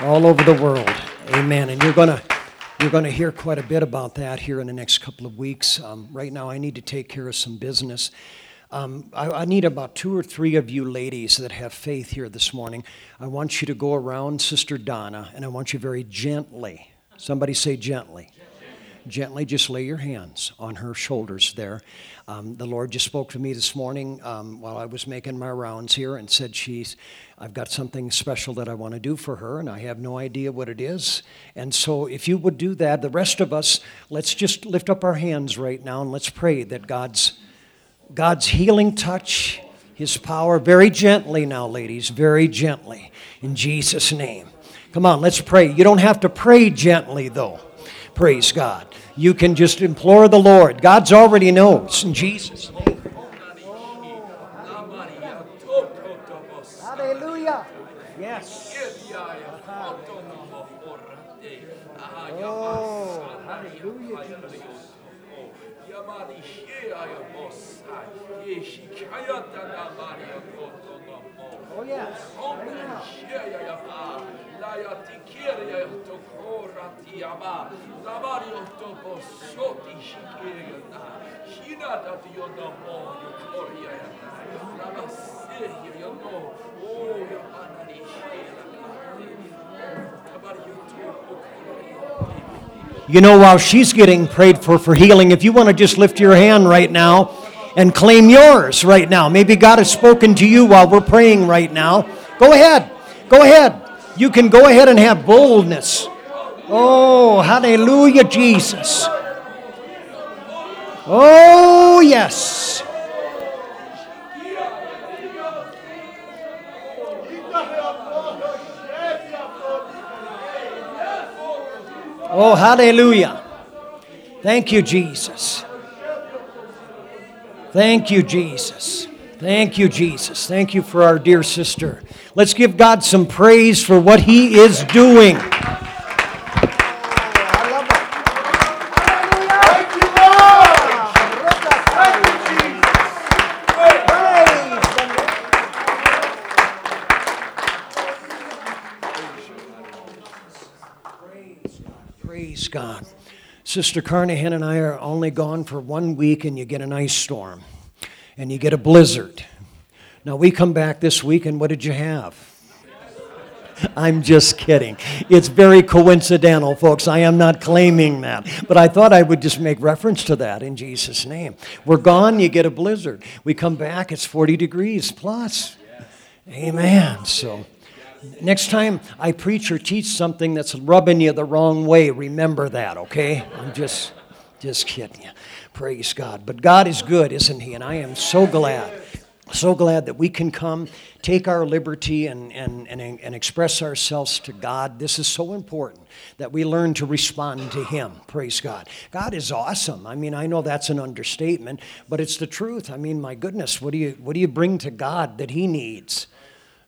all over the world. Amen. And you're going to you're going to hear quite a bit about that here in the next couple of weeks. Um, right now, I need to take care of some business. Um, I, I, need about two or three of you ladies that have faith here this morning. I want you to go around Sister Donna, and I want you very gently. Somebody say gently gently just lay your hands on her shoulders there. Um, the Lord just spoke to me this morning um, while I was making my rounds here and said, She's, I've got something special that I want to do for her, and I have no idea what it is. And so, if you would do that, the rest of us, let's just lift up our hands right now and let's pray that God's, God's healing touch, His power, very gently now, ladies, very gently, in Jesus' name. Come on, let's pray. You don't have to pray gently, though. Praise God. You can just implore the Lord. God's already knows in Jesus' name. Hallelujah. Yes. Oh, hallelujah, Oh, yes. You know, while she's getting prayed for for healing, if you want to just lift your hand right now and claim yours right now. Maybe God has spoken to you while we're praying right now. Go ahead. Go ahead. You can go ahead and have boldness. Oh, hallelujah, Jesus. Oh, yes. Oh, hallelujah. Thank you, Jesus. Thank you, Jesus. Thank you, Jesus. Thank you for our dear sister. Let's give God some praise for what He is doing. Praise God. Sister Carnahan and I are only gone for one week, and you get an ice storm and you get a blizzard. Now, we come back this week, and what did you have? I'm just kidding. It's very coincidental, folks. I am not claiming that. But I thought I would just make reference to that in Jesus' name. We're gone, you get a blizzard. We come back, it's 40 degrees plus. Amen. So. Next time I preach or teach something that's rubbing you the wrong way, remember that, okay? I'm just just kidding you. Praise God. But God is good, isn't He? And I am so glad, so glad that we can come, take our liberty, and, and, and, and express ourselves to God. This is so important that we learn to respond to Him. Praise God. God is awesome. I mean, I know that's an understatement, but it's the truth. I mean, my goodness, what do you, what do you bring to God that He needs?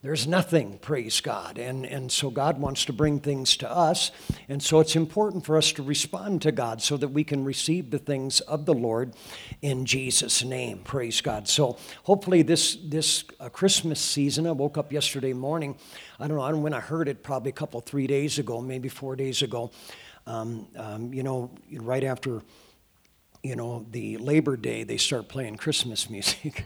There's nothing, praise God. And, and so God wants to bring things to us. And so it's important for us to respond to God so that we can receive the things of the Lord in Jesus' name, praise God. So hopefully, this, this uh, Christmas season, I woke up yesterday morning. I don't know, I don't when I heard it, probably a couple, three days ago, maybe four days ago. Um, um, you know, right after, you know, the Labor Day, they start playing Christmas music.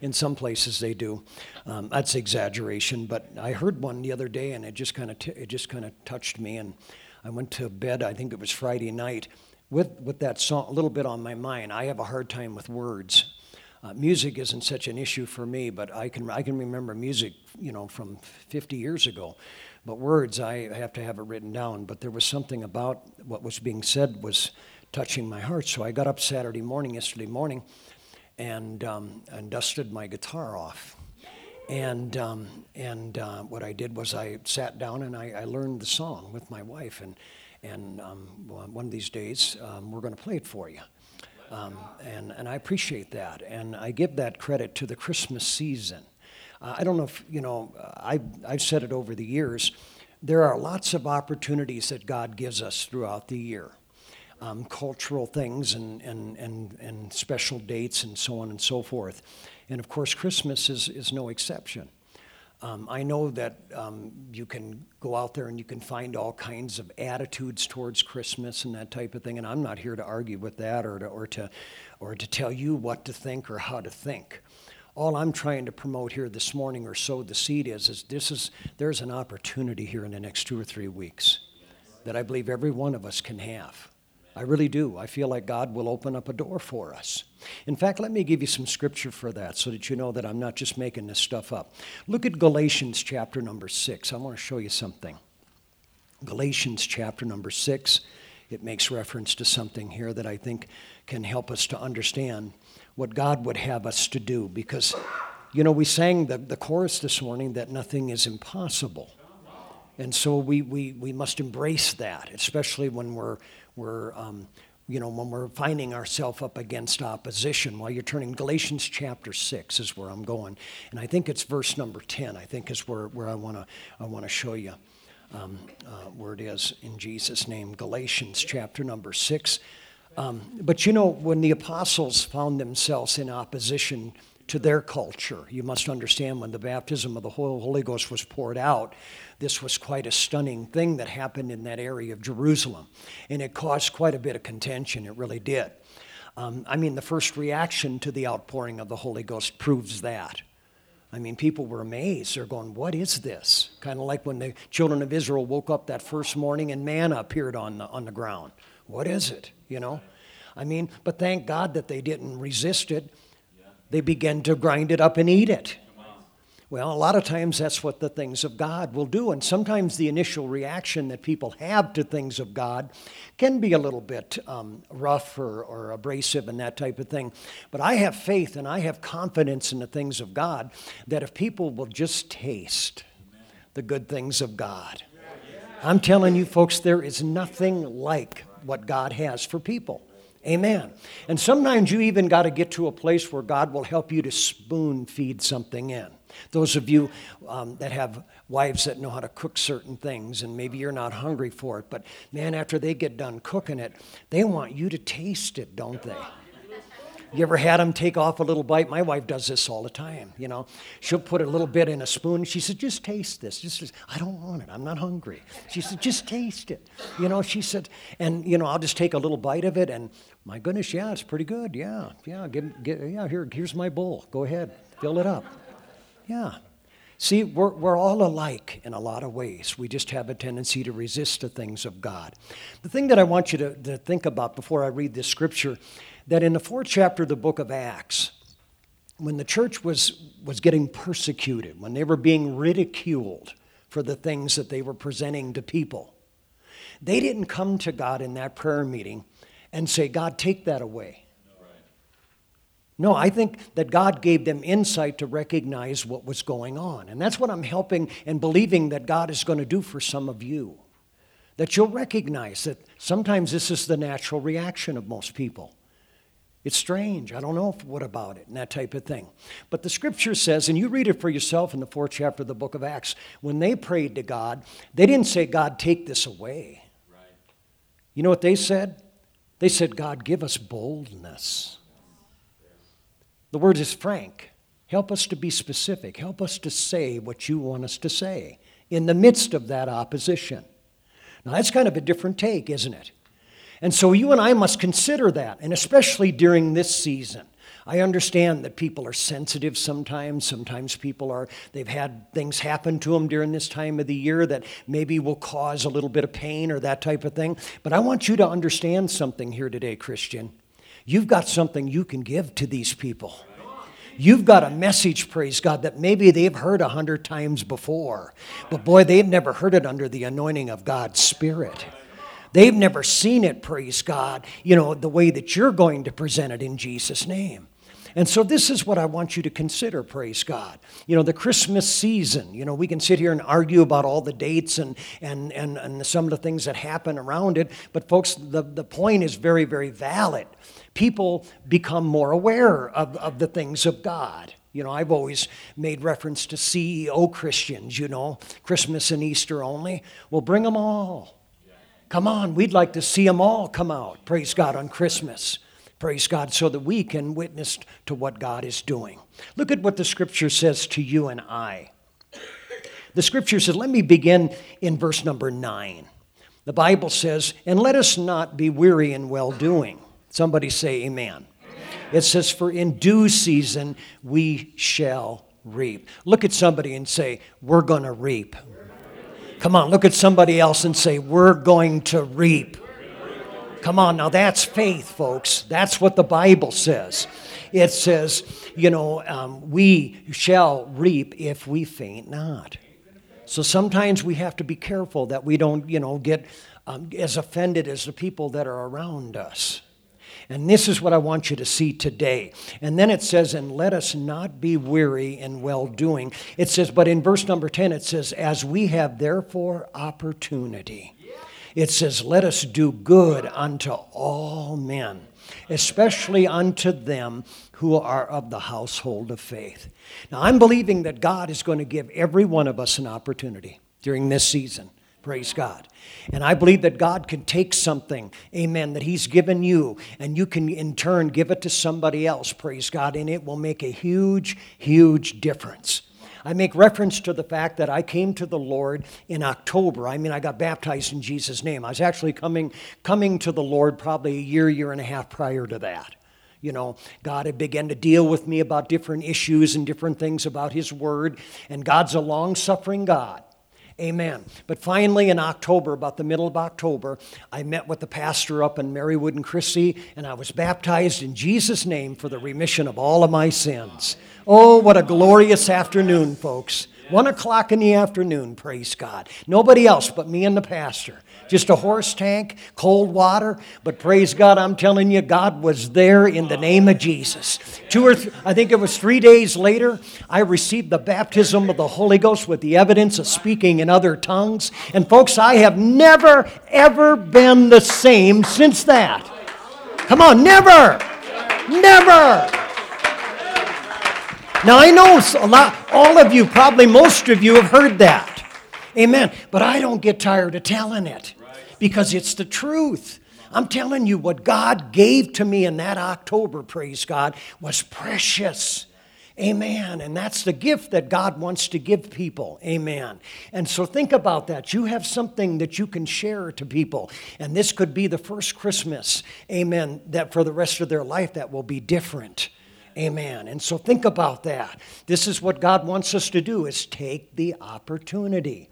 In some places they do. Um, that's exaggeration, but I heard one the other day, and it just kind of t- it just kind of touched me. And I went to bed. I think it was Friday night with with that song a little bit on my mind. I have a hard time with words. Uh, music isn't such an issue for me, but I can I can remember music, you know, from 50 years ago. But words, I have to have it written down. But there was something about what was being said was touching my heart. So I got up Saturday morning, yesterday morning, and, um, and dusted my guitar off. And, um, and uh, what I did was I sat down and I, I learned the song with my wife. And, and um, one of these days, um, we're going to play it for you. Um, and, and I appreciate that. And I give that credit to the Christmas season. Uh, I don't know if, you know, I've, I've said it over the years. There are lots of opportunities that God gives us throughout the year um, cultural things and, and, and, and special dates and so on and so forth. And of course, Christmas is, is no exception. Um, I know that um, you can go out there and you can find all kinds of attitudes towards Christmas and that type of thing, and I'm not here to argue with that or to, or to, or to tell you what to think or how to think. All I'm trying to promote here this morning or sow the seed is, is this is there's an opportunity here in the next two or three weeks that I believe every one of us can have. I really do. I feel like God will open up a door for us. In fact, let me give you some scripture for that so that you know that I'm not just making this stuff up. Look at Galatians chapter number 6. I want to show you something. Galatians chapter number 6. It makes reference to something here that I think can help us to understand what God would have us to do. Because, you know, we sang the, the chorus this morning that nothing is impossible. And so we, we, we must embrace that, especially when we're, we're um, you know, when we're finding ourselves up against opposition. While you're turning, Galatians chapter 6 is where I'm going. And I think it's verse number 10, I think is where, where I want to I wanna show you um, uh, where it is in Jesus' name. Galatians chapter number 6. Um, but you know, when the apostles found themselves in opposition to their culture. You must understand when the baptism of the Holy Ghost was poured out, this was quite a stunning thing that happened in that area of Jerusalem. And it caused quite a bit of contention, it really did. Um, I mean, the first reaction to the outpouring of the Holy Ghost proves that. I mean, people were amazed. They're going, What is this? Kind of like when the children of Israel woke up that first morning and manna appeared on the, on the ground. What is it? You know? I mean, but thank God that they didn't resist it they begin to grind it up and eat it. Well, a lot of times that's what the things of God will do. And sometimes the initial reaction that people have to things of God can be a little bit um, rough or, or abrasive and that type of thing. But I have faith and I have confidence in the things of God that if people will just taste the good things of God, I'm telling you, folks, there is nothing like what God has for people. Amen. And sometimes you even got to get to a place where God will help you to spoon feed something in. Those of you um, that have wives that know how to cook certain things, and maybe you're not hungry for it, but man, after they get done cooking it, they want you to taste it, don't they? You ever had them take off a little bite? My wife does this all the time. You know, she'll put a little bit in a spoon. She said, "Just taste this." Just, I don't want it. I'm not hungry. She said, "Just taste it." You know, she said, and you know, I'll just take a little bite of it, and my goodness, yeah, it's pretty good. Yeah, yeah, give, give, yeah. Here, here's my bowl. Go ahead, fill it up. Yeah. See, we're, we're all alike in a lot of ways. We just have a tendency to resist the things of God. The thing that I want you to, to think about before I read this scripture that in the fourth chapter of the book of Acts, when the church was, was getting persecuted, when they were being ridiculed for the things that they were presenting to people, they didn't come to God in that prayer meeting and say, God, take that away. No, I think that God gave them insight to recognize what was going on. And that's what I'm helping and believing that God is going to do for some of you. That you'll recognize that sometimes this is the natural reaction of most people. It's strange. I don't know if, what about it and that type of thing. But the scripture says, and you read it for yourself in the fourth chapter of the book of Acts, when they prayed to God, they didn't say, God, take this away. Right. You know what they said? They said, God, give us boldness. The word is frank. Help us to be specific. Help us to say what you want us to say in the midst of that opposition. Now, that's kind of a different take, isn't it? And so you and I must consider that, and especially during this season. I understand that people are sensitive sometimes. Sometimes people are, they've had things happen to them during this time of the year that maybe will cause a little bit of pain or that type of thing. But I want you to understand something here today, Christian. You've got something you can give to these people. You've got a message, praise God, that maybe they've heard a hundred times before, but boy, they've never heard it under the anointing of God's Spirit. They've never seen it, praise God, you know, the way that you're going to present it in Jesus' name. And so, this is what I want you to consider, praise God. You know, the Christmas season, you know, we can sit here and argue about all the dates and, and, and, and some of the things that happen around it, but folks, the, the point is very, very valid. People become more aware of, of the things of God. You know, I've always made reference to CEO Christians, you know, Christmas and Easter only. Well, bring them all. Come on, we'd like to see them all come out, praise God, on Christmas. Praise God, so that we can witness to what God is doing. Look at what the scripture says to you and I. The scripture says, let me begin in verse number nine. The Bible says, and let us not be weary in well doing. Somebody say, Amen. It says, For in due season we shall reap. Look at somebody and say, We're going to reap. Come on, look at somebody else and say, We're going to reap. Come on, now that's faith, folks. That's what the Bible says. It says, you know, um, we shall reap if we faint not. So sometimes we have to be careful that we don't, you know, get um, as offended as the people that are around us. And this is what I want you to see today. And then it says, and let us not be weary in well doing. It says, but in verse number 10, it says, as we have therefore opportunity. It says, let us do good unto all men, especially unto them who are of the household of faith. Now, I'm believing that God is going to give every one of us an opportunity during this season. Praise God. And I believe that God can take something, amen, that He's given you, and you can in turn give it to somebody else, praise God, and it will make a huge, huge difference. I make reference to the fact that I came to the Lord in October. I mean, I got baptized in Jesus' name. I was actually coming, coming to the Lord probably a year, year and a half prior to that. You know, God had begun to deal with me about different issues and different things about His Word, and God's a long suffering God. Amen. But finally, in October, about the middle of October, I met with the pastor up in Marywood and Chrissy, and I was baptized in Jesus' name for the remission of all of my sins. Oh, what a glorious afternoon, folks. One o'clock in the afternoon, praise God. Nobody else but me and the pastor. Just a horse tank, cold water, but praise God, I'm telling you, God was there in the name of Jesus. Two or th- I think it was three days later, I received the baptism of the Holy Ghost with the evidence of speaking in other tongues. And folks, I have never, ever been the same since that. Come on, never, never. Now I know a lot, all of you, probably most of you have heard that. Amen. But I don't get tired of telling it because it's the truth. I'm telling you, what God gave to me in that October, praise God, was precious. Amen. And that's the gift that God wants to give people. Amen. And so think about that. You have something that you can share to people. And this could be the first Christmas, amen, that for the rest of their life that will be different. Amen. And so think about that. This is what God wants us to do is take the opportunity.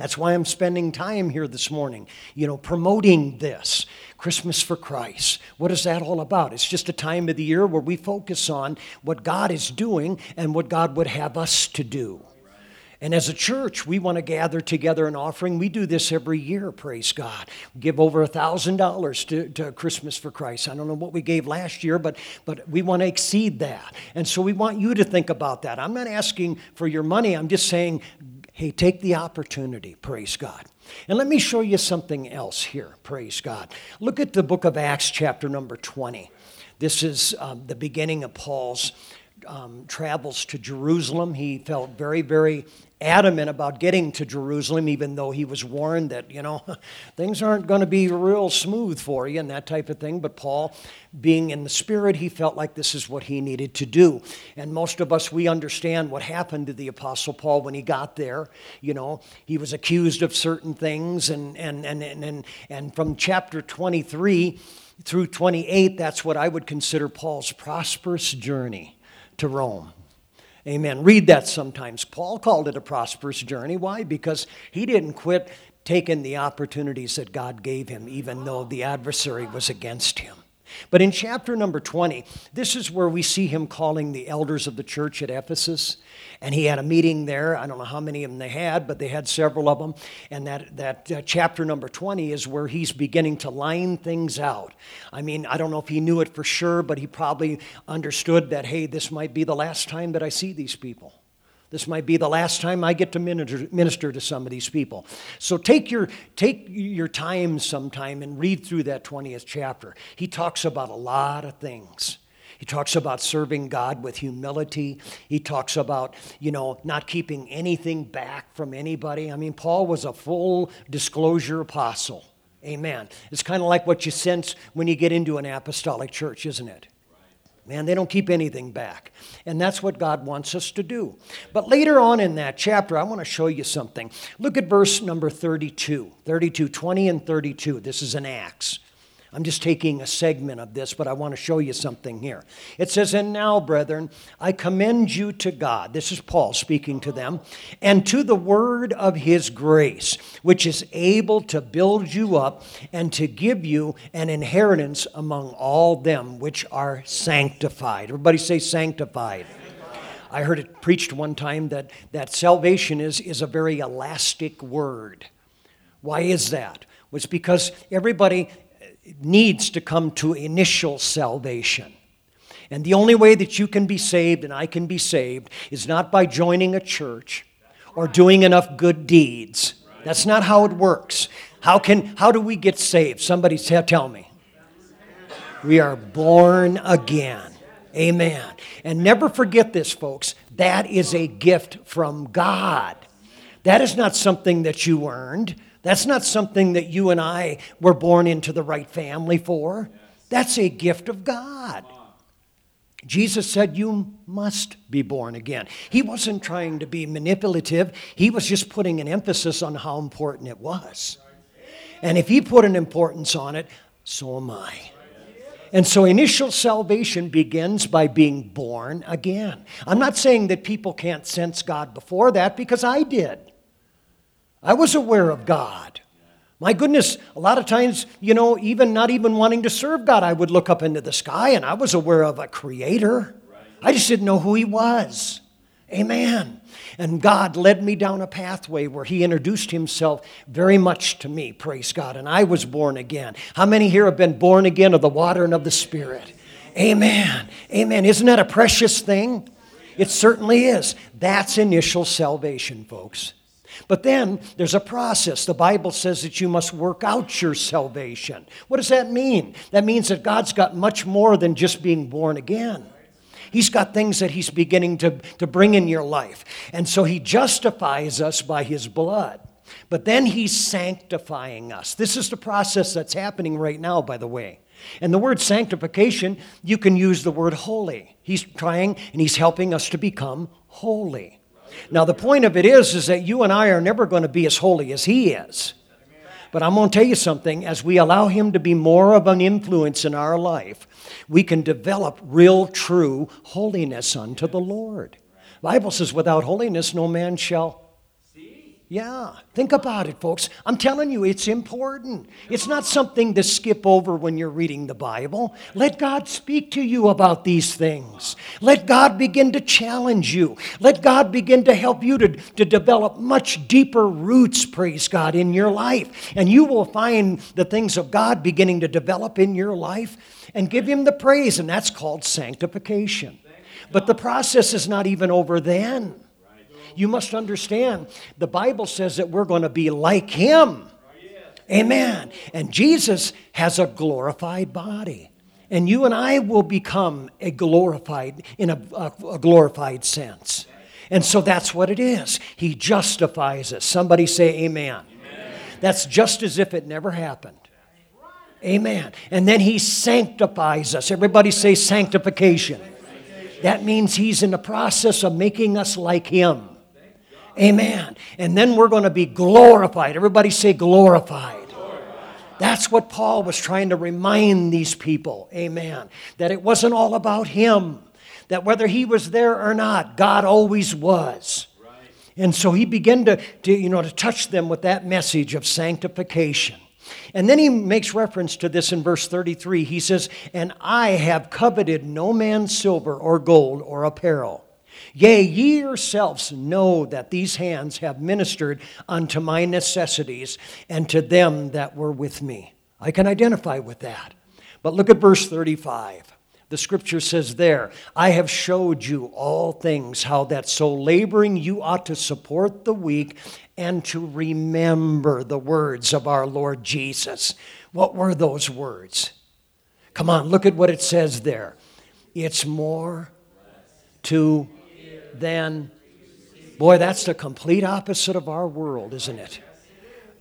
That's why I'm spending time here this morning, you know, promoting this. Christmas for Christ. What is that all about? It's just a time of the year where we focus on what God is doing and what God would have us to do. And as a church, we want to gather together an offering. We do this every year, praise God. We give over $1,000 to, to Christmas for Christ. I don't know what we gave last year, but, but we want to exceed that. And so we want you to think about that. I'm not asking for your money, I'm just saying Hey, take the opportunity, praise God. And let me show you something else here, praise God. Look at the book of Acts, chapter number 20. This is um, the beginning of Paul's um, travels to Jerusalem. He felt very, very adamant about getting to Jerusalem, even though he was warned that, you know, things aren't going to be real smooth for you and that type of thing. But Paul, being in the Spirit, he felt like this is what he needed to do. And most of us, we understand what happened to the Apostle Paul when he got there. You know, he was accused of certain things, and, and, and, and, and, and from chapter 23 through 28, that's what I would consider Paul's prosperous journey to Rome. Amen. Read that sometimes. Paul called it a prosperous journey. Why? Because he didn't quit taking the opportunities that God gave him, even though the adversary was against him. But in chapter number 20, this is where we see him calling the elders of the church at Ephesus. And he had a meeting there. I don't know how many of them they had, but they had several of them. And that, that uh, chapter number 20 is where he's beginning to line things out. I mean, I don't know if he knew it for sure, but he probably understood that, hey, this might be the last time that I see these people. This might be the last time I get to minister, minister, to some of these people. So take your, take your time sometime and read through that 20th chapter. He talks about a lot of things. He talks about serving God with humility. He talks about, you know, not keeping anything back from anybody. I mean, Paul was a full disclosure apostle. Amen. It's kind of like what you sense when you get into an apostolic church, isn't it? Man, they don't keep anything back. And that's what God wants us to do. But later on in that chapter, I want to show you something. Look at verse number 32, 32, 20 and 32. This is an Acts. I'm just taking a segment of this, but I want to show you something here. It says, And now, brethren, I commend you to God. This is Paul speaking to them, and to the word of his grace, which is able to build you up and to give you an inheritance among all them which are sanctified. Everybody say sanctified. I heard it preached one time that, that salvation is, is a very elastic word. Why is that? Was because everybody needs to come to initial salvation. And the only way that you can be saved and I can be saved is not by joining a church or doing enough good deeds. That's not how it works. How can how do we get saved? Somebody tell me. We are born again. Amen. And never forget this folks. That is a gift from God. That is not something that you earned. That's not something that you and I were born into the right family for. That's a gift of God. Jesus said, You must be born again. He wasn't trying to be manipulative, he was just putting an emphasis on how important it was. And if he put an importance on it, so am I. And so initial salvation begins by being born again. I'm not saying that people can't sense God before that because I did. I was aware of God. My goodness, a lot of times, you know, even not even wanting to serve God, I would look up into the sky and I was aware of a creator. I just didn't know who he was. Amen. And God led me down a pathway where He introduced Himself very much to me, praise God. And I was born again. How many here have been born again of the water and of the Spirit? Amen. Amen. Isn't that a precious thing? It certainly is. That's initial salvation, folks. But then there's a process. The Bible says that you must work out your salvation. What does that mean? That means that God's got much more than just being born again. He's got things that He's beginning to, to bring in your life. And so He justifies us by His blood. But then He's sanctifying us. This is the process that's happening right now, by the way. And the word sanctification, you can use the word holy. He's trying and He's helping us to become holy. Now, the point of it is, is that you and I are never going to be as holy as He is. But I'm going to tell you something as we allow Him to be more of an influence in our life, we can develop real, true holiness unto the Lord. The Bible says, without holiness, no man shall yeah, think about it, folks. I'm telling you, it's important. It's not something to skip over when you're reading the Bible. Let God speak to you about these things. Let God begin to challenge you. Let God begin to help you to, to develop much deeper roots, praise God, in your life. And you will find the things of God beginning to develop in your life and give Him the praise, and that's called sanctification. But the process is not even over then. You must understand, the Bible says that we're going to be like Him. Amen. And Jesus has a glorified body. And you and I will become a glorified, in a, a, a glorified sense. And so that's what it is. He justifies us. Somebody say amen. amen. That's just as if it never happened. Amen. And then he sanctifies us. Everybody say sanctification. That means he's in the process of making us like him. Amen. And then we're going to be glorified. Everybody say glorified. That's what Paul was trying to remind these people. Amen. That it wasn't all about him. That whether he was there or not, God always was. And so he began to, to, you know, to touch them with that message of sanctification. And then he makes reference to this in verse 33. He says, And I have coveted no man's silver or gold or apparel. Yea, ye yourselves know that these hands have ministered unto my necessities and to them that were with me. I can identify with that. But look at verse 35. The scripture says there, I have showed you all things, how that so laboring you ought to support the weak and to remember the words of our Lord Jesus. What were those words? Come on, look at what it says there. It's more to then, boy, that's the complete opposite of our world, isn't it?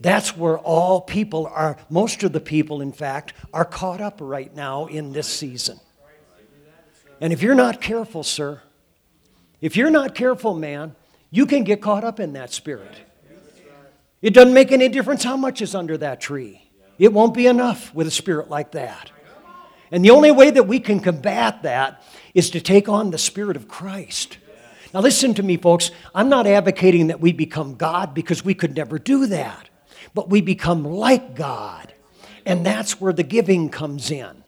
That's where all people are, most of the people, in fact, are caught up right now in this season. And if you're not careful, sir, if you're not careful, man, you can get caught up in that spirit. It doesn't make any difference how much is under that tree. It won't be enough with a spirit like that. And the only way that we can combat that is to take on the Spirit of Christ. Now, listen to me, folks. I'm not advocating that we become God because we could never do that, but we become like God. And that's where the giving comes in.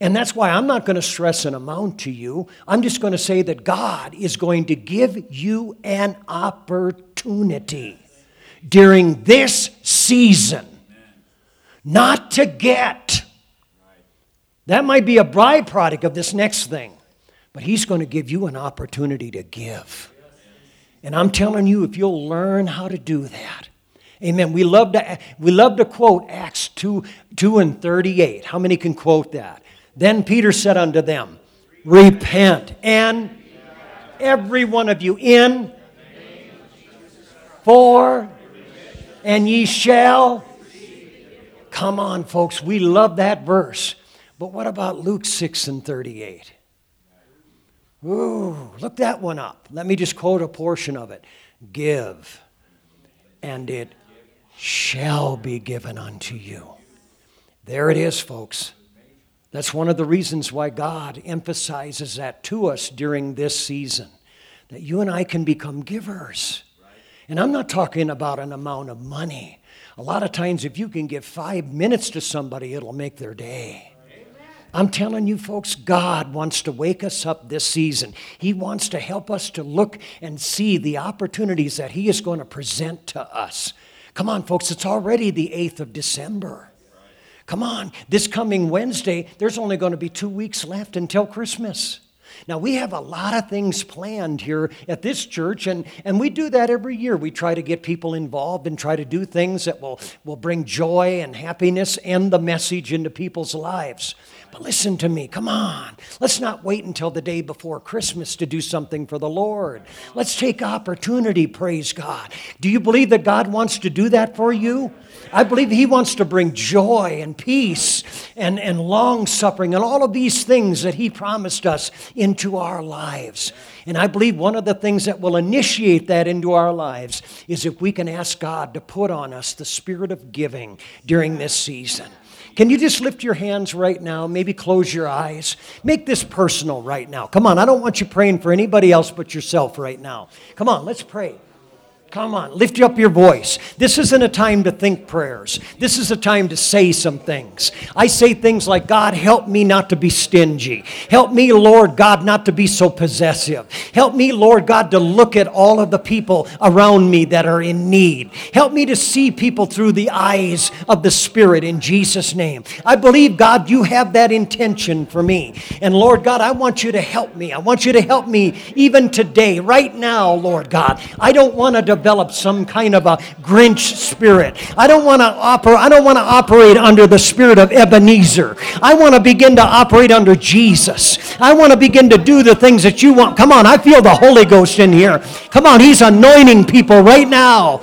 And that's why I'm not going to stress an amount to you. I'm just going to say that God is going to give you an opportunity during this season not to get. That might be a byproduct of this next thing, but He's going to give you an opportunity to give. And I'm telling you, if you'll learn how to do that, Amen. We love to, we love to quote Acts 2, 2 and 38. How many can quote that? Then Peter said unto them, Repent, and every one of you in, for, and ye shall. Come on, folks, we love that verse. But what about Luke 6 and 38? Ooh, look that one up. Let me just quote a portion of it. Give, and it shall be given unto you. There it is, folks. That's one of the reasons why God emphasizes that to us during this season that you and I can become givers. And I'm not talking about an amount of money. A lot of times, if you can give five minutes to somebody, it'll make their day. I'm telling you, folks, God wants to wake us up this season. He wants to help us to look and see the opportunities that He is going to present to us. Come on, folks, it's already the 8th of December. Come on, this coming Wednesday, there's only going to be two weeks left until Christmas. Now, we have a lot of things planned here at this church, and, and we do that every year. We try to get people involved and try to do things that will, will bring joy and happiness and the message into people's lives. But listen to me, come on. Let's not wait until the day before Christmas to do something for the Lord. Let's take opportunity, praise God. Do you believe that God wants to do that for you? I believe He wants to bring joy and peace and, and long suffering and all of these things that He promised us into our lives. And I believe one of the things that will initiate that into our lives is if we can ask God to put on us the spirit of giving during this season. Can you just lift your hands right now? Maybe close your eyes. Make this personal right now. Come on, I don't want you praying for anybody else but yourself right now. Come on, let's pray. Come on, lift up your voice. This isn't a time to think prayers. This is a time to say some things. I say things like, God, help me not to be stingy. Help me, Lord God, not to be so possessive. Help me, Lord God, to look at all of the people around me that are in need. Help me to see people through the eyes of the Spirit in Jesus' name. I believe, God, you have that intention for me. And Lord God, I want you to help me. I want you to help me even today, right now, Lord God. I don't want to develop some kind of a Grinch spirit. I don't want to operate. I don't want to operate under the spirit of Ebenezer. I want to begin to operate under Jesus. I want to begin to do the things that you want. Come on, I feel the Holy Ghost in here. Come on, He's anointing people right now.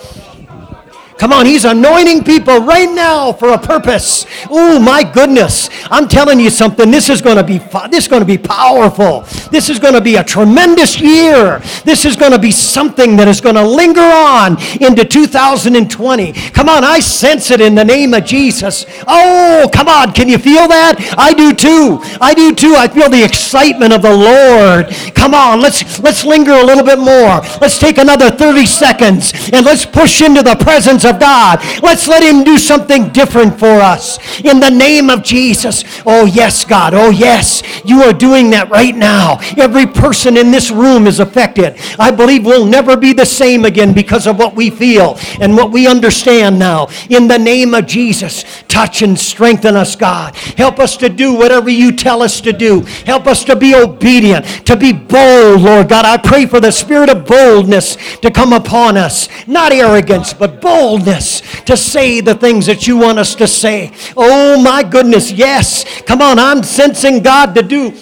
Come on, he's anointing people right now for a purpose. Oh my goodness. I'm telling you something. This is going to be this is going to be powerful. This is going to be a tremendous year. This is going to be something that is going to linger on into 2020. Come on, I sense it in the name of Jesus. Oh, come on. Can you feel that? I do too. I do too. I feel the excitement of the Lord. Come on, let's let's linger a little bit more. Let's take another 30 seconds and let's push into the presence of God. Let's let Him do something different for us in the name of Jesus. Oh, yes, God. Oh, yes. You are doing that right now. Every person in this room is affected. I believe we'll never be the same again because of what we feel and what we understand now. In the name of Jesus, touch and strengthen us, God. Help us to do whatever you tell us to do. Help us to be obedient, to be bold, Lord God. I pray for the spirit of boldness to come upon us. Not arrogance, but bold boldness to say the things that you want us to say. Oh my goodness, yes. Come on, I'm sensing God to do.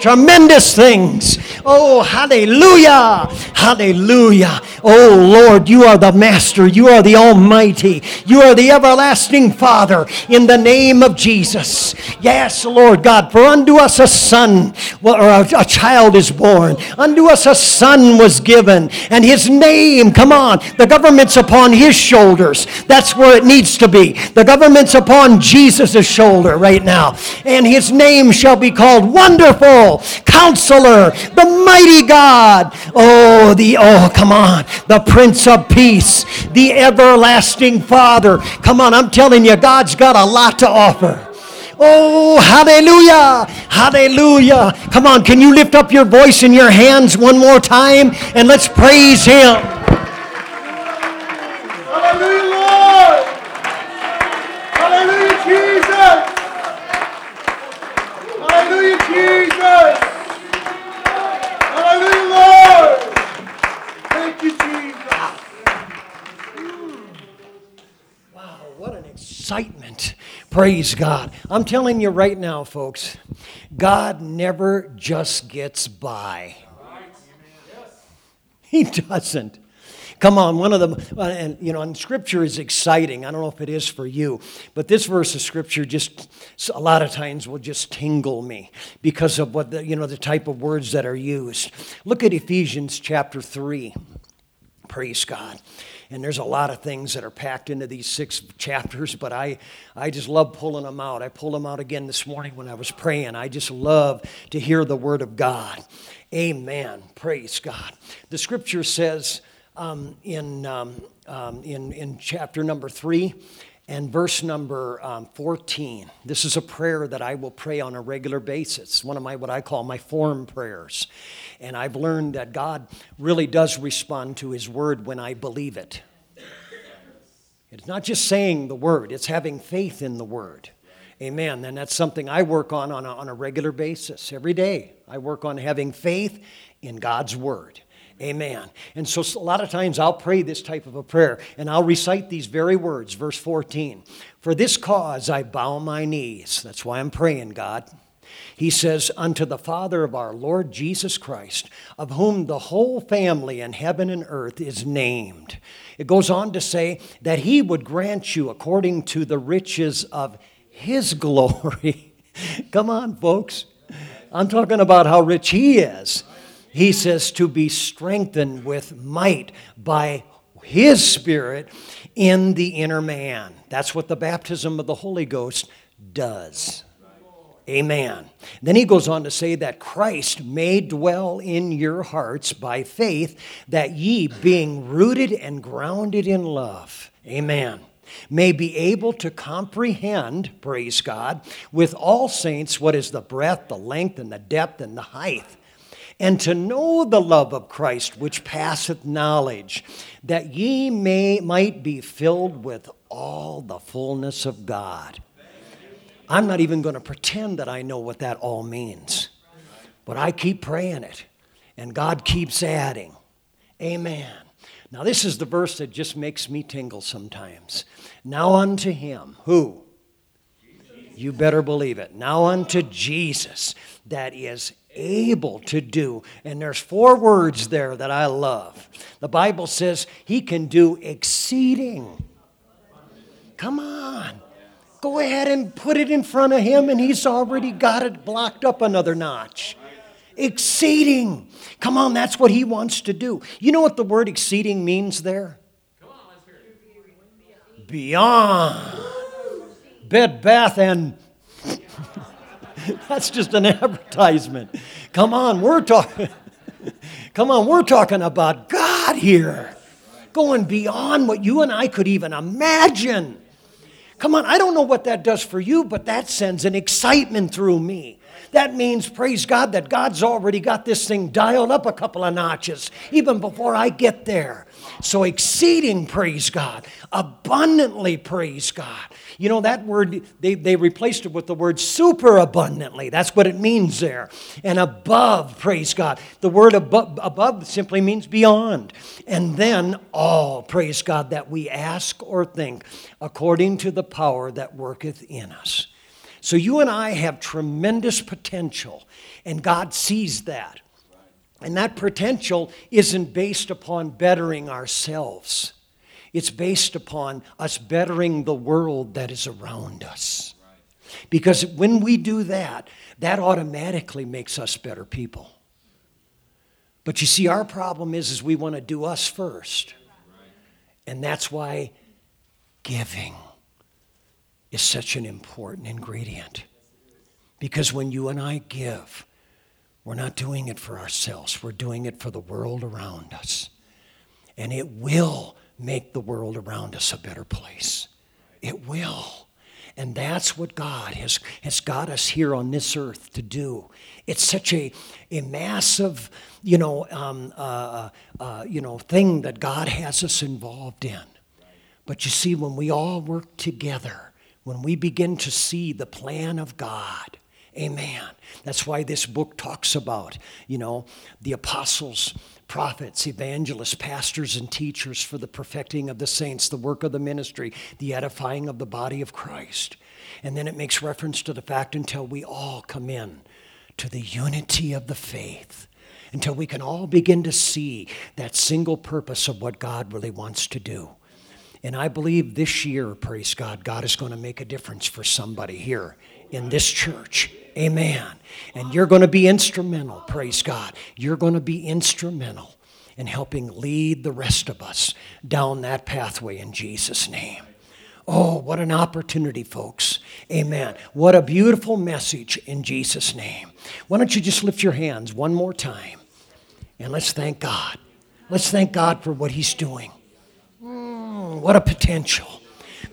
Tremendous things. Oh, hallelujah. Hallelujah. Oh, Lord, you are the master. You are the almighty. You are the everlasting Father in the name of Jesus. Yes, Lord God, for unto us a son, or a, child is born. Unto us a son was given, and his name, come on, the government's upon his shoulders. That's where it needs to be. The government's upon Jesus' shoulder right now. And his name shall be called Wonderful, Counselor, the Mighty God. Oh, the, oh, come on, the Prince of Peace, the Everlasting Father. Come on, I'm telling you, God's got a lot to offer. Oh, hallelujah! Hallelujah! Come on, can you lift up your voice and your hands one more time and let's praise Him? Hallelujah, Lord! Hallelujah, Jesus! Hallelujah, Jesus! Hallelujah, Lord! Thank you, Jesus! Wow, what an excitement. Praise God. I'm telling you right now, folks, God never just gets by. He doesn't. Come on, one of them, uh, and you know, and scripture is exciting. I don't know if it is for you, but this verse of scripture just a lot of times will just tingle me because of what the, you know, the type of words that are used. Look at Ephesians chapter 3. Praise God. And there's a lot of things that are packed into these six chapters, but I, I just love pulling them out. I pulled them out again this morning when I was praying. I just love to hear the Word of God. Amen. Praise God. The scripture says um, in, um, um, in, in chapter number three, and verse number um, 14 this is a prayer that i will pray on a regular basis. One of my what i call my form prayers. And i've learned that god really does respond to his word when i believe it. It's not just saying the word it's having faith in the word. Amen. And that's something i work on on a, on a regular basis. Every day i work on having faith in god's word Amen. And so a lot of times I'll pray this type of a prayer and I'll recite these very words, verse 14. For this cause I bow my knees. That's why I'm praying, God. He says, Unto the Father of our Lord Jesus Christ, of whom the whole family in heaven and earth is named. It goes on to say that He would grant you according to the riches of His glory. Come on, folks. I'm talking about how rich He is he says to be strengthened with might by his spirit in the inner man. That's what the baptism of the Holy Ghost does. Amen. Then he goes on to say that Christ may dwell in your hearts by faith, that ye, being rooted and grounded in love, amen, may be able to comprehend, praise God, with all saints what is the breadth, the length, and the depth, and the height and to know the love of Christ which passeth knowledge, that ye may might be filled with all the fullness of God. I'm not even going to pretend that I know what that all means, but I keep praying it, and God keeps adding. Amen. Now, this is the verse that just makes me tingle sometimes. Now unto him, who? You better believe it. Now unto Jesus, that is able to do. And there's four words there that I love. The Bible says he can do exceeding. Come on. Go ahead and put it in front of him, and he's already got it blocked up another notch. Exceeding. Come on, that's what he wants to do. You know what the word exceeding means there? Beyond. Bed, bath, and That's just an advertisement. Come on, we're talking. Come on, we're talking about God here. Going beyond what you and I could even imagine. Come on, I don't know what that does for you, but that sends an excitement through me. That means, praise God, that God's already got this thing dialed up a couple of notches, even before I get there. So, exceeding, praise God, abundantly, praise God. You know, that word, they, they replaced it with the word super abundantly. That's what it means there. And above, praise God. The word above, above simply means beyond. And then all, praise God, that we ask or think according to the power that worketh in us. So you and I have tremendous potential, and God sees that. And that potential isn't based upon bettering ourselves. It's based upon us bettering the world that is around us. Because when we do that, that automatically makes us better people. But you see, our problem is, is we want to do us first. And that's why giving is such an important ingredient. Because when you and I give, we're not doing it for ourselves, we're doing it for the world around us. And it will make the world around us a better place. It will. And that's what God has, has got us here on this earth to do. It's such a, a massive, you know, um, uh, uh, uh, you know, thing that God has us involved in. But you see, when we all work together, when we begin to see the plan of God, Amen. That's why this book talks about, you know, the apostles, prophets, evangelists, pastors, and teachers for the perfecting of the saints, the work of the ministry, the edifying of the body of Christ. And then it makes reference to the fact until we all come in to the unity of the faith, until we can all begin to see that single purpose of what God really wants to do. And I believe this year, praise God, God is going to make a difference for somebody here in this church. Amen. And you're going to be instrumental, praise God. You're going to be instrumental in helping lead the rest of us down that pathway in Jesus' name. Oh, what an opportunity, folks. Amen. What a beautiful message in Jesus' name. Why don't you just lift your hands one more time and let's thank God. Let's thank God for what He's doing. Mm, what a potential.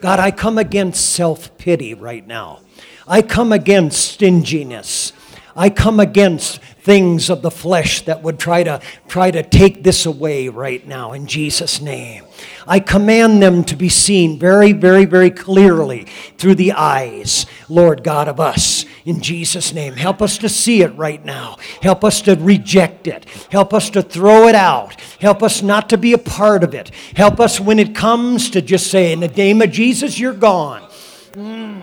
God, I come against self pity right now. I come against stinginess. I come against things of the flesh that would try to try to take this away right now in Jesus name. I command them to be seen very very very clearly through the eyes, Lord God of us. In Jesus name, help us to see it right now. Help us to reject it. Help us to throw it out. Help us not to be a part of it. Help us when it comes to just say in the name of Jesus you're gone. Mm.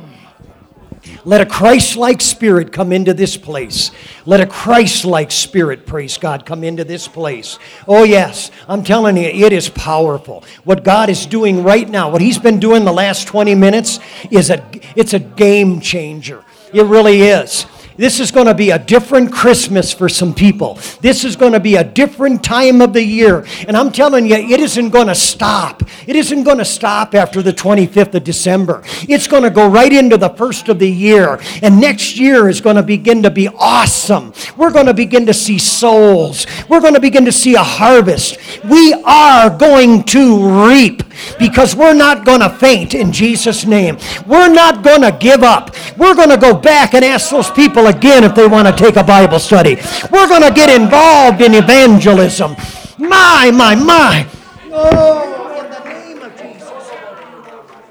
Let a Christ like spirit come into this place. Let a Christ like spirit, praise God, come into this place. Oh, yes, I'm telling you, it is powerful. What God is doing right now, what He's been doing the last 20 minutes, is a, it's a game changer. It really is. This is going to be a different Christmas for some people. This is going to be a different time of the year. And I'm telling you, it isn't going to stop. It isn't going to stop after the 25th of December. It's going to go right into the first of the year. And next year is going to begin to be awesome. We're going to begin to see souls. We're going to begin to see a harvest. We are going to reap because we're not going to faint in Jesus' name. We're not going to give up. We're going to go back and ask those people again if they want to take a Bible study. We're going to get involved in evangelism. My, my, my. Oh, in the name of Jesus.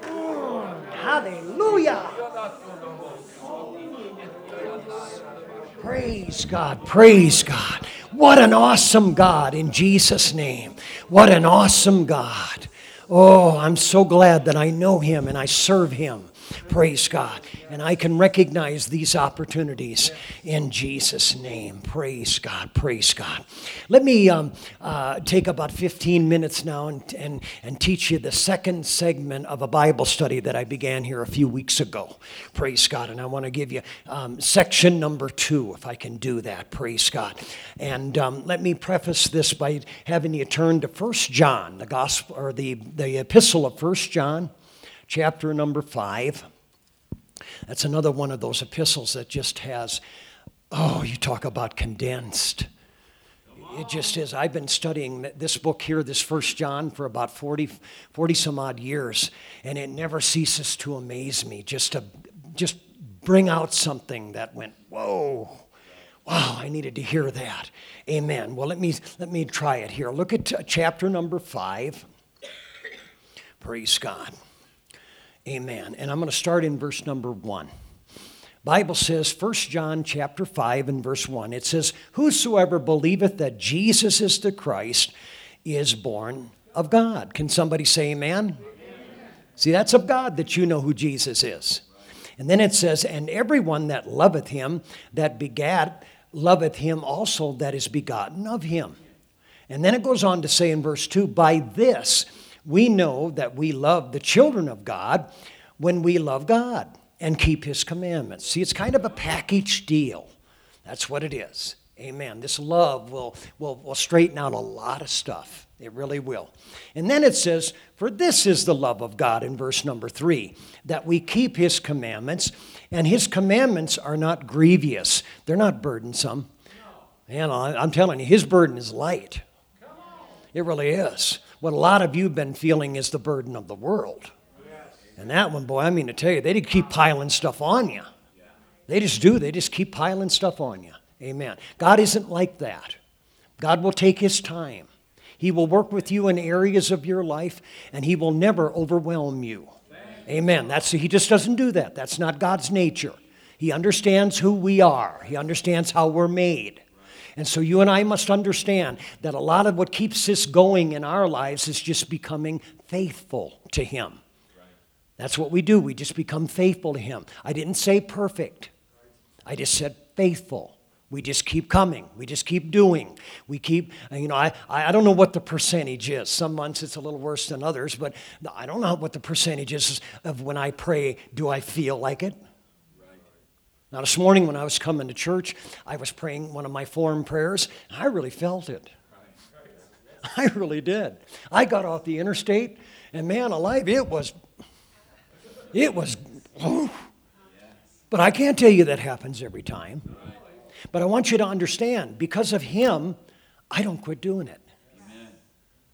Mm, hallelujah. Praise God. Praise God. What an awesome God in Jesus' name. What an awesome God. Oh, I'm so glad that I know Him and I serve Him. Praise God. And I can recognize these opportunities in Jesus' name. Praise God. Praise God. Let me um, uh, take about 15 minutes now and, and, and teach you the second segment of a Bible study that I began here a few weeks ago. Praise God. And I want to give you um, section number two, if I can do that. Praise God. And um, let me preface this by having you turn to First John, the gospel or the, the epistle of First John chapter number five. That's another one of those epistles that just has, oh, you talk about condensed. It just is. I've been studying this book here, this First John, for about 40, 40 some odd years, and it never ceases to amaze me just to just bring out something that went, whoa, wow, I needed to hear that. Amen. Well, let me, let me try it here. Look at uh, chapter number five. Praise God. Amen. And I'm going to start in verse number 1. Bible says 1 John chapter 5 and verse 1. It says, "Whosoever believeth that Jesus is the Christ is born of God." Can somebody say amen? amen? See, that's of God that you know who Jesus is. And then it says, And everyone that loveth him, that begat, loveth him also that is begotten of him. And then it goes on to say in verse 2 By this we know that we love the children of God when we love God and keep his commandments. See, it's kind of a package deal. That's what it is. Amen. This love will, will, will straighten out a lot of stuff. It really will. And then it says, For this is the love of God in verse number three, that we keep his commandments, and his commandments are not grievous, they're not burdensome. And I'm telling you, his burden is light. It really is. What a lot of you have been feeling is the burden of the world. And that one, boy, I mean to tell you, they did keep piling stuff on you. They just do. They just keep piling stuff on you. Amen. God isn't like that. God will take his time. He will work with you in areas of your life, and he will never overwhelm you. Amen. That's he just doesn't do that. That's not God's nature. He understands who we are. He understands how we're made. And so you and I must understand that a lot of what keeps this going in our lives is just becoming faithful to him. That's what we do. We just become faithful to Him. I didn't say perfect, I just said faithful. We just keep coming. We just keep doing. We keep, you know, I, I don't know what the percentage is. Some months it's a little worse than others, but I don't know what the percentage is of when I pray, do I feel like it? Now, this morning when I was coming to church, I was praying one of my form prayers. I really felt it. I really did. I got off the interstate, and man alive, it was it was, oh. but I can't tell you that happens every time. But I want you to understand because of Him, I don't quit doing it.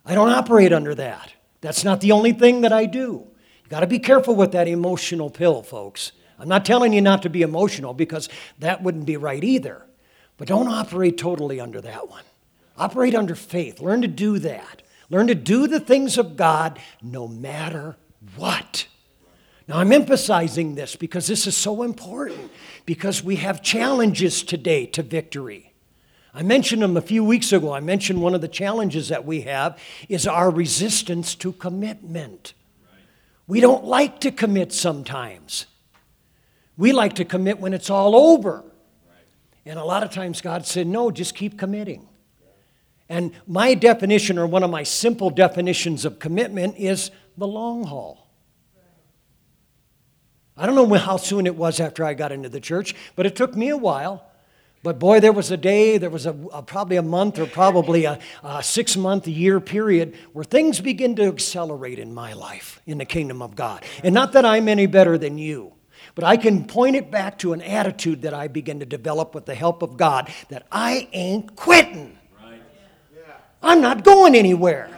I don't operate under that. That's not the only thing that I do. You got to be careful with that emotional pill, folks. I'm not telling you not to be emotional because that wouldn't be right either. But don't operate totally under that one. Operate under faith. Learn to do that. Learn to do the things of God no matter what. Now, I'm emphasizing this because this is so important because we have challenges today to victory. I mentioned them a few weeks ago. I mentioned one of the challenges that we have is our resistance to commitment. We don't like to commit sometimes. We like to commit when it's all over. And a lot of times God said, no, just keep committing. And my definition, or one of my simple definitions of commitment, is the long haul. I don't know how soon it was after I got into the church, but it took me a while. But boy, there was a day, there was a, a probably a month or probably a, a six month, a year period where things begin to accelerate in my life in the kingdom of God. And not that I'm any better than you, but I can point it back to an attitude that I begin to develop with the help of God that I ain't quitting. Right. I'm not going anywhere.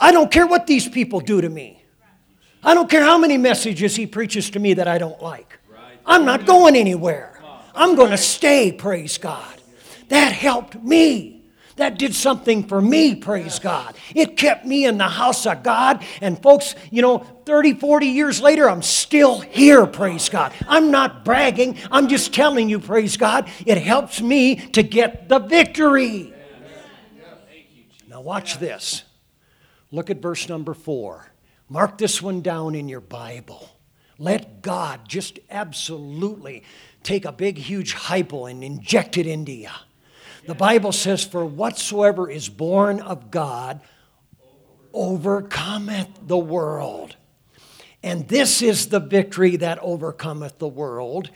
I don't care what these people do to me. I don't care how many messages he preaches to me that I don't like. I'm not going anywhere. I'm going to stay, praise God. That helped me. That did something for me, praise God. It kept me in the house of God. And folks, you know, 30, 40 years later, I'm still here, praise God. I'm not bragging. I'm just telling you, praise God, it helps me to get the victory. Now, watch this. Look at verse number four. Mark this one down in your Bible. Let God just absolutely take a big, huge hypo and inject it into you. The Bible says, For whatsoever is born of God overcometh the world. And this is the victory that overcometh the world,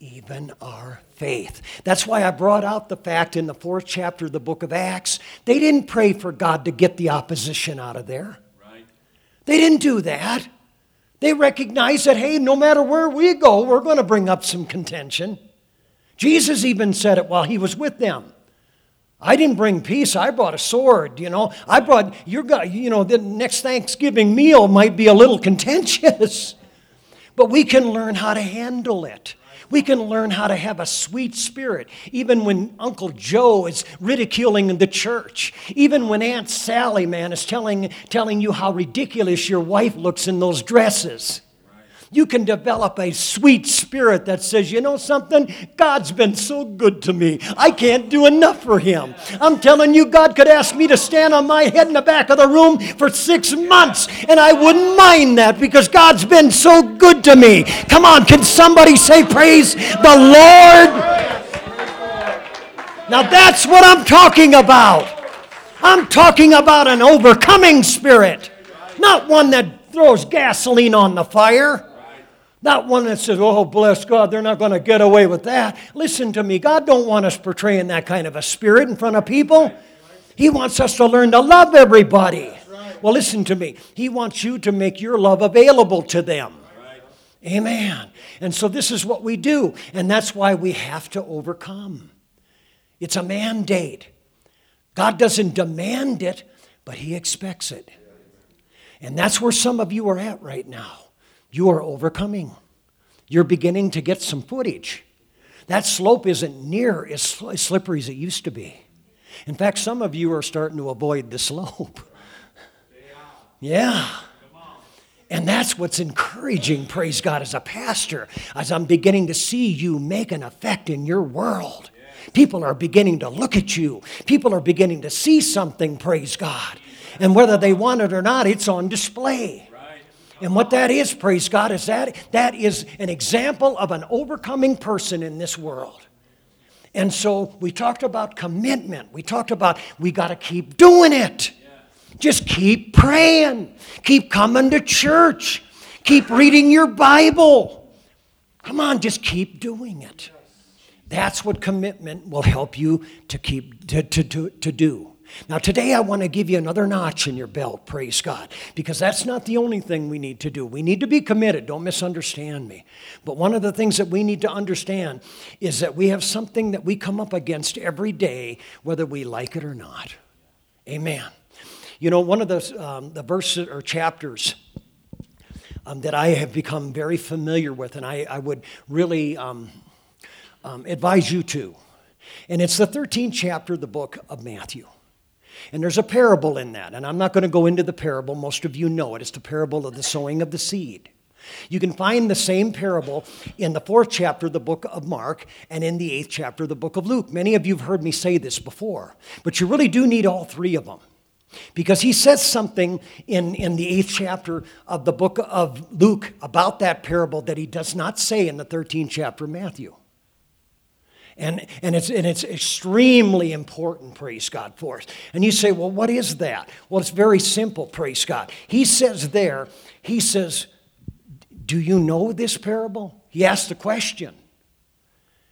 even our faith. That's why I brought out the fact in the fourth chapter of the book of Acts, they didn't pray for God to get the opposition out of there. They didn't do that. They recognized that, hey, no matter where we go, we're going to bring up some contention. Jesus even said it while he was with them. I didn't bring peace. I brought a sword. You know, I brought your guy. You know, the next Thanksgiving meal might be a little contentious, but we can learn how to handle it. We can learn how to have a sweet spirit, even when Uncle Joe is ridiculing the church, even when Aunt Sally, man, is telling, telling you how ridiculous your wife looks in those dresses. You can develop a sweet spirit that says, you know something? God's been so good to me. I can't do enough for him. I'm telling you, God could ask me to stand on my head in the back of the room for six months, and I wouldn't mind that because God's been so good to me. Come on, can somebody say, Praise the Lord? Now that's what I'm talking about. I'm talking about an overcoming spirit, not one that throws gasoline on the fire. Not one that says, "Oh, bless God, they're not going to get away with that." Listen to me. God don't want us portraying that kind of a spirit in front of people. He wants us to learn to love everybody. Well, listen to me. He wants you to make your love available to them. Amen. And so this is what we do, and that's why we have to overcome. It's a mandate. God doesn't demand it, but He expects it. And that's where some of you are at right now. You are overcoming. You're beginning to get some footage. That slope isn't near as slippery as it used to be. In fact, some of you are starting to avoid the slope. Yeah. And that's what's encouraging, praise God, as a pastor, as I'm beginning to see you make an effect in your world. People are beginning to look at you. People are beginning to see something, praise God. And whether they want it or not, it's on display. And what that is, praise God, is that that is an example of an overcoming person in this world. And so we talked about commitment. We talked about we got to keep doing it. Just keep praying. Keep coming to church. Keep reading your Bible. Come on, just keep doing it. That's what commitment will help you to keep to, to, to, to do. Now, today I want to give you another notch in your belt, praise God, because that's not the only thing we need to do. We need to be committed, don't misunderstand me. But one of the things that we need to understand is that we have something that we come up against every day, whether we like it or not. Amen. You know, one of the, um, the verses or chapters um, that I have become very familiar with, and I, I would really um, um advise you to, and it's the 13th chapter of the book of Matthew. And there's a parable in that. And I'm not going to go into the parable. Most of you know it. It's the parable of the sowing of the seed. You can find the same parable in the fourth chapter of the book of Mark and in the eighth chapter of the book of Luke. Many of you have heard me say this before, but you really do need all three of them. Because he says something in, in the eighth chapter of the book of Luke about that parable that he does not say in the 13th chapter of Matthew. And, and, it's, and it's extremely important, praise God, for us. And you say, well, what is that? Well, it's very simple, praise God. He says there, he says, Do you know this parable? He asks the question.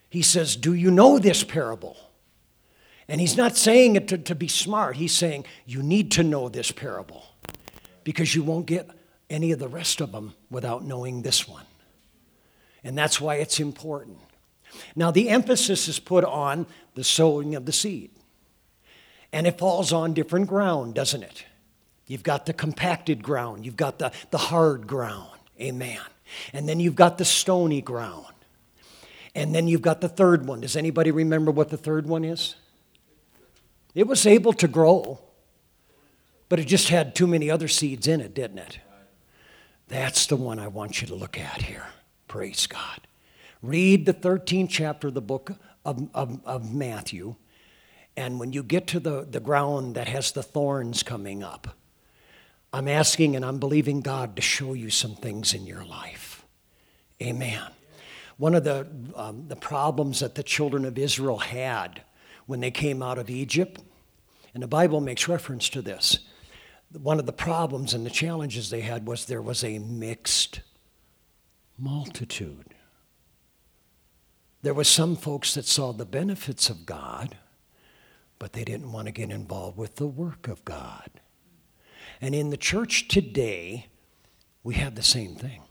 He says, Do you know this parable? And he's not saying it to, to be smart. He's saying, You need to know this parable because you won't get any of the rest of them without knowing this one. And that's why it's important. Now, the emphasis is put on the sowing of the seed. And it falls on different ground, doesn't it? You've got the compacted ground, you've got the, the hard ground. Amen. And then you've got the stony ground. And then you've got the third one. Does anybody remember what the third one is? It was able to grow, but it just had too many other seeds in it, didn't it? That's the one I want you to look at here. Praise God. Read the 13th chapter of the book of, of, of Matthew. And when you get to the, the ground that has the thorns coming up, I'm asking and I'm believing God to show you some things in your life. Amen. One of the, um, the problems that the children of Israel had when they came out of Egypt, and the Bible makes reference to this, one of the problems and the challenges they had was there was a mixed multitude. There were some folks that saw the benefits of God, but they didn't want to get involved with the work of God. And in the church today, we have the same thing.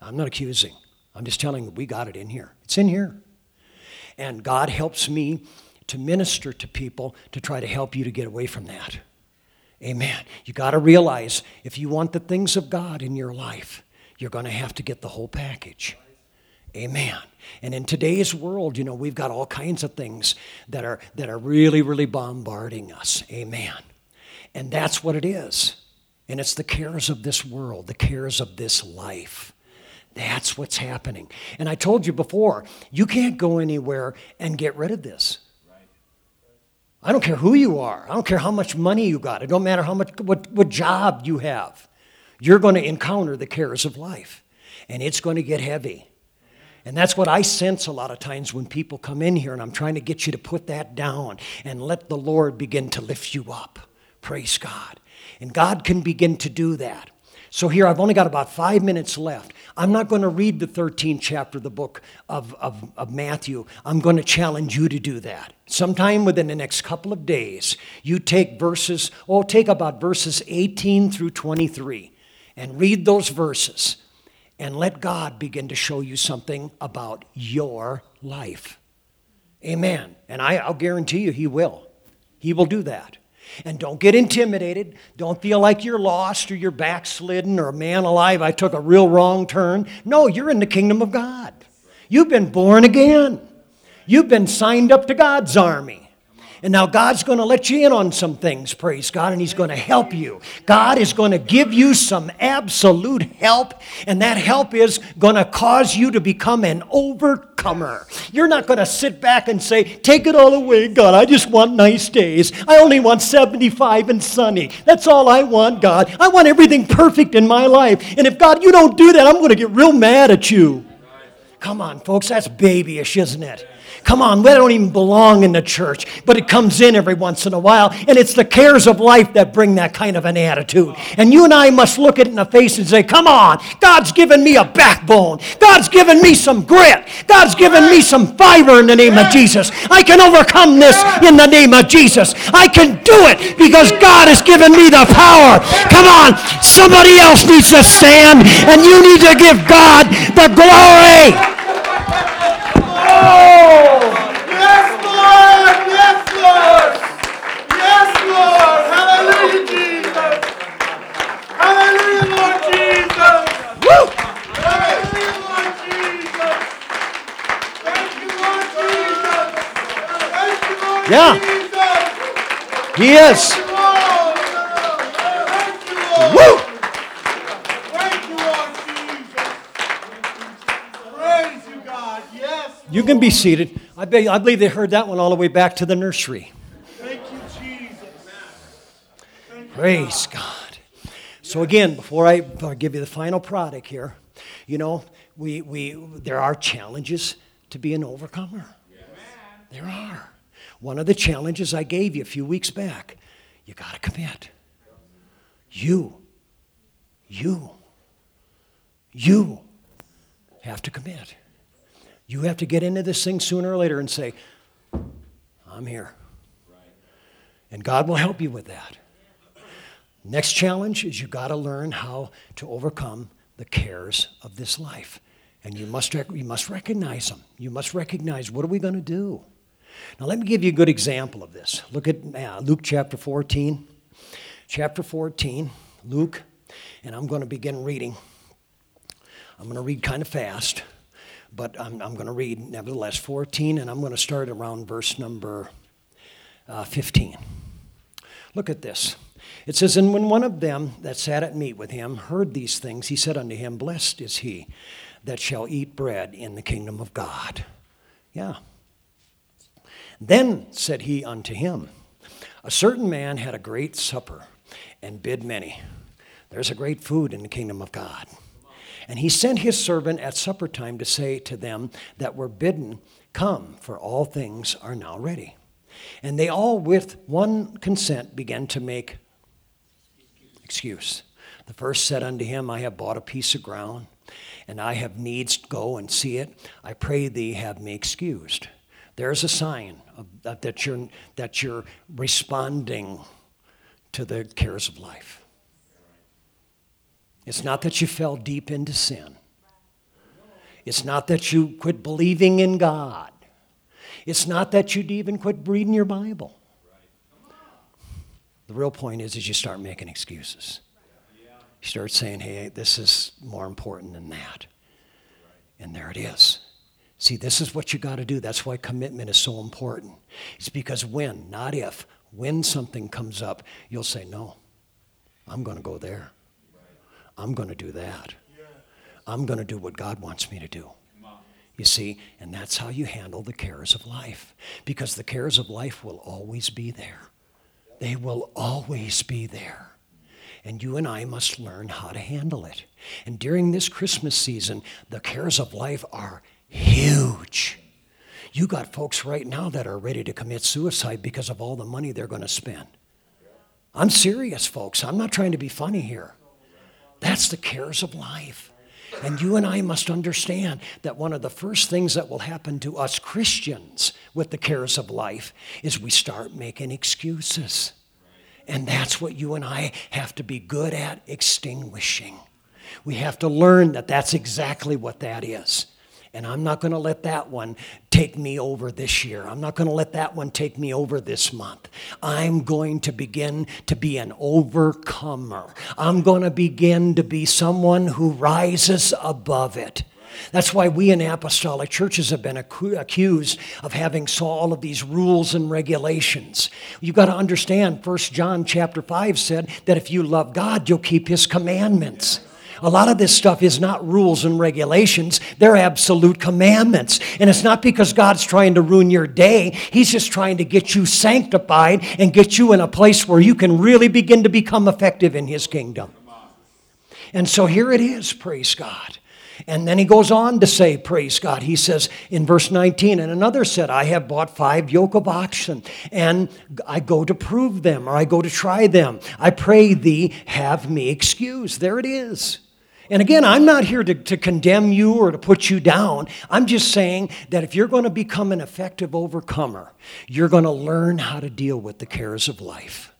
I'm not accusing. I'm just telling you, we got it in here. It's in here. And God helps me to minister to people to try to help you to get away from that. Amen. You got to realize if you want the things of God in your life, you're going to have to get the whole package. Amen. And in today's world, you know, we've got all kinds of things that are that are really, really bombarding us. Amen. And that's what it is. And it's the cares of this world, the cares of this life. That's what's happening. And I told you before, you can't go anywhere and get rid of this. I don't care who you are. I don't care how much money you got. It don't matter how much what, what job you have. You're going to encounter the cares of life. And it's going to get heavy. And that's what I sense a lot of times when people come in here, and I'm trying to get you to put that down and let the Lord begin to lift you up. Praise God. And God can begin to do that. So, here I've only got about five minutes left. I'm not going to read the 13th chapter of the book of, of, of, Matthew. I'm going to challenge you to do that. Sometime within the next couple of days, you take verses, oh, take about verses 18 through 23 and read those verses and let God begin to show you something about your life. Amen. And I, will guarantee you, He will. He will do that. And don't get intimidated. Don't feel like you're lost or you're backslidden or man alive, I took a real wrong turn. No, you're in the kingdom of God. You've been born again. You've been signed up to God's army. And now God's going to let you in on some things, praise God, and He's going to help you. God is going to give you some absolute help, and that help is going to cause you to become an overcomer. You're not going to sit back and say, Take it all away, God. I just want nice days. I only want 75 and sunny. That's all I want, God. I want everything perfect in my life. And if God, you don't do that, I'm going to get real mad at you. Come on, folks, that's babyish, isn't it? Come on, we don't even belong in the church, but it comes in every once in a while, and it's the cares of life that bring that kind of an attitude. And you and I must look it in the face and say, Come on, God's given me a backbone. God's given me some grit. God's given me some fiber in the name of Jesus. I can overcome this in the name of Jesus. I can do it because God has given me the power. Come on, somebody else needs to stand, and you need to give God the glory. Oh. Yeah. He is. Woo! You can be seated. I, be, I believe they heard that one all the way back to the nursery. Thank you, Jesus. Praise God. So again, before I, give you the final product here, you know, we, we, there are challenges to be an overcomer. There are. One of the challenges I gave you a few weeks back, you got to commit. You, you, you have to commit. You have to get into this thing sooner or later and say, I'm here. And God will help you with that. Next challenge is you got to learn how to overcome the cares of this life. And you must, you must recognize them. You must recognize what are we going to do? Now, let me give you a good example of this. Look at uh, Luke chapter 14. Chapter 14, Luke, and I'm going to begin reading. I'm going to read kind of fast, but I'm, I'm going to read, nevertheless, 14, and I'm going to start around verse number uh, 15. Look at this. It says, And when one of them that sat at meat with him heard these things, he said unto him, Blessed is he that shall eat bread in the kingdom of God. Yeah, then said he unto him, A certain man had a great supper and bid many. There's a great food in the kingdom of God. And he sent his servant at supper time to say to them that were bidden, Come, for all things are now ready. And they all with one consent began to make excuse. The first said unto him, I have bought a piece of ground, and I have needs go and see it. I pray thee have me excused. There's a sign that, that, you're, that you're responding to the cares of life. It's not that you fell deep into sin. It's not that you quit believing in God. It's not that you'd even quit reading your Bible. The real point is, is you start making excuses. You start saying, hey, this is more important than that. And there it is. See, this is what you got to do. That's why commitment is so important. It's because when, not if, when something comes up, you'll say, No, I'm going to go there. I'm going to do that. I'm going to do what God wants me to do. You see, and that's how you handle the cares of life. Because the cares of life will always be there. They will always be there. And you and I must learn how to handle it. And during this Christmas season, the cares of life are huge. You got folks right now that are ready to commit suicide because of all the money they're going to spend. I'm serious, folks. I'm not trying to be funny here. That's the cares of life. And you and I must understand that one of the first things that will happen to us Christians with the cares of life is we start making excuses. And that's what you and I have to be good at extinguishing. We have to learn that that's exactly what that is. And I'm not going to let that one take me over this year. I'm not going to let that one take me over this month. I'm going to begin to be an overcomer. I'm going to begin to be someone who rises above it. That's why we in apostolic churches have been accused of having saw all of these rules and regulations. You've got to understand, 1 John chapter 5 said that if you love God, you'll keep his commandments. A lot of this stuff is not rules and regulations, they're absolute commandments. And it's not because God's trying to ruin your day, He's just trying to get you sanctified and get you in a place where you can really begin to become effective in His kingdom. And so here it is, praise God. And then he goes on to say, Praise God. He says in verse 19, and another said, I have bought five yoke of oxen, and I go to prove them, or I go to try them. I pray thee, have me excused. There it is. And again, I'm not here to, to condemn you or to put you down. I'm just saying that if you're going to become an effective overcomer, you're going to learn how to deal with the cares of life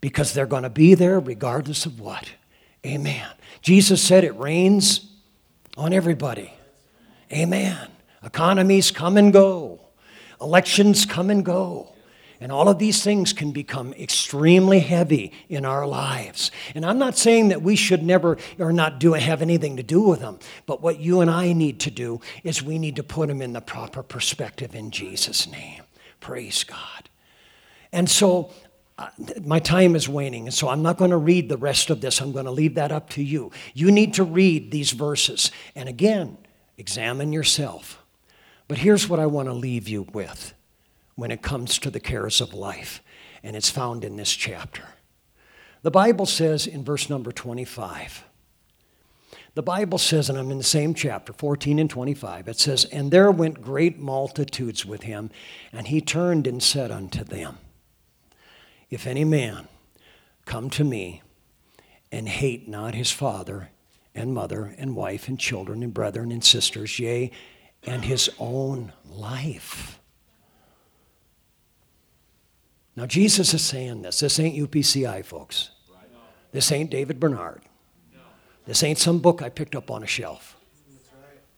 because they're going to be there regardless of what. Amen. Jesus said it rains on everybody. Amen. Economies come and go, elections come and go. And all of these things can become extremely heavy in our lives. And I'm not saying that we should never or not do have anything to do with them, but what you and I need to do is we need to put them in the proper perspective in Jesus' name. Praise God. And so uh, my time is waning, and so I'm not going to read the rest of this. I'm going to leave that up to you. You need to read these verses. And again, examine yourself. But here's what I want to leave you with when it comes to the cares of life, and it's found in this chapter. The Bible says in verse number 25, the Bible says, and I'm in the same chapter, 14 and 25, it says, And there went great multitudes with him, and he turned and said unto them, If any man come to me and hate not his father and mother and wife and children and brethren and sisters, yea, and his own life, now, Jesus is saying this. This ain't UPCI, folks. This ain't David Bernard. This ain't some book I picked up on a shelf.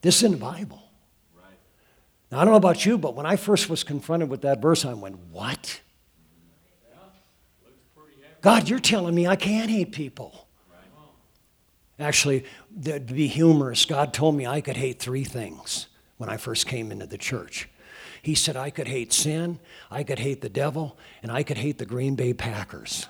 This is in the Bible. Now, I don't know about you, but when I first was confronted with that verse, I went, What? God, you're telling me I can't hate people. Actually, to be humorous, God told me I could hate three things when I first came into the church. He said, I could hate sin, I could hate the devil, and I could hate the Green Bay Packers.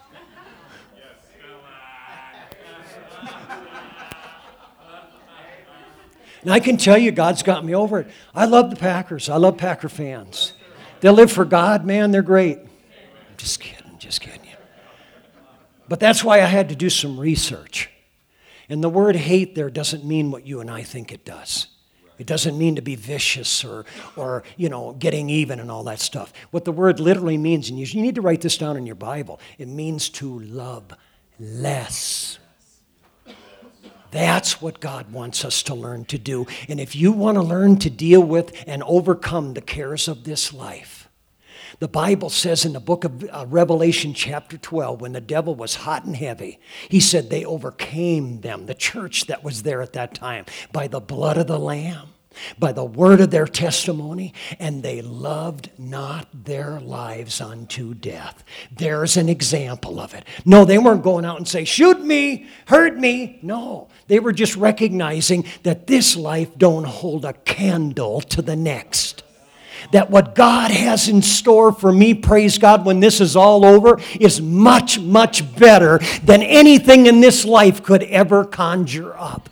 And I can tell you, God's got me over it. I love the Packers. I love Packer fans. They live for God, man. They're great. I'm just kidding, just kidding. But that's why I had to do some research. And the word hate there doesn't mean what you and I think it does. It doesn't mean to be vicious or, or, you know, getting even and all that stuff. What the word literally means, and you, you need to write this down in your Bible, it means to love less. That's what God wants us to learn to do. And if you want to learn to deal with and overcome the cares of this life, the Bible says in the book of uh, Revelation, chapter 12, when the devil was hot and heavy, he said they overcame them, the church that was there at that time, by the blood of the Lamb by the word of their testimony, and they loved not their lives unto death. There's an example of it. No, they weren't going out and say, shoot me, hurt me. No, they were just recognizing that this life don't hold a candle to the next that what God has in store for me, praise God, when this is all over, is much, much better than anything in this life could ever conjure up.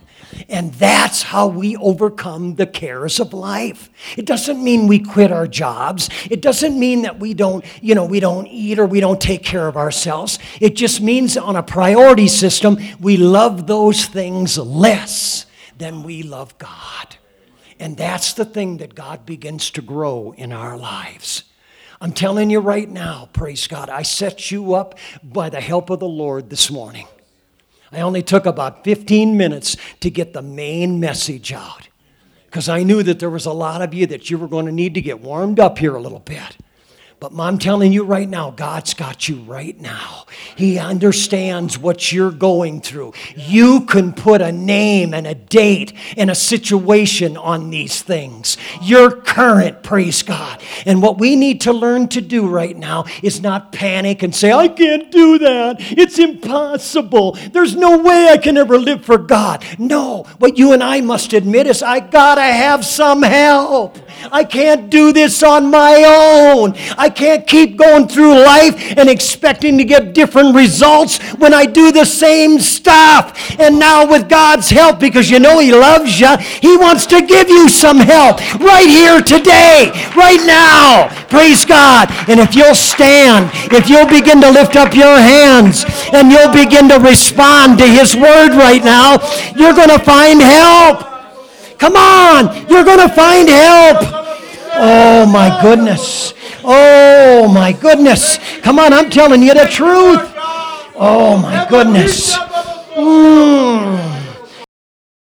And that's how we overcome the cares of life. It doesn't mean we quit our jobs. It doesn't mean that we don't, you know, we don't eat or we don't take care of ourselves. It just means on a priority system, we love those things less than we love God. And that's the thing that God begins to grow in our lives. I'm telling you right now, praise God, I set you up by the help of the Lord this morning. I only took about 15 minutes to get the main message out because I knew that there was a lot of you that you were going to need to get warmed up here a little bit. But I'm telling you right now, God's got you right now. He understands what you're going through. You can put a name and a date and a situation on these things. You're current, praise God. And what we need to learn to do right now is not panic and say, I can't do that. It's impossible. There's no way I can ever live for God. No, what you and I must admit is, I gotta have some help. I can't do this on my own. I can't keep going through life and expecting to get different results when I do the same stuff. And now, with God's help, because you know He loves you, He wants to give you some help right here today, right now. Praise God. And if you'll stand, if you'll begin to lift up your hands and you'll begin to respond to His word right now, you're going to find help. Come on, you're going to find help. Oh my goodness. Oh my goodness. Come on, I'm telling you the truth. Oh my goodness. Mm.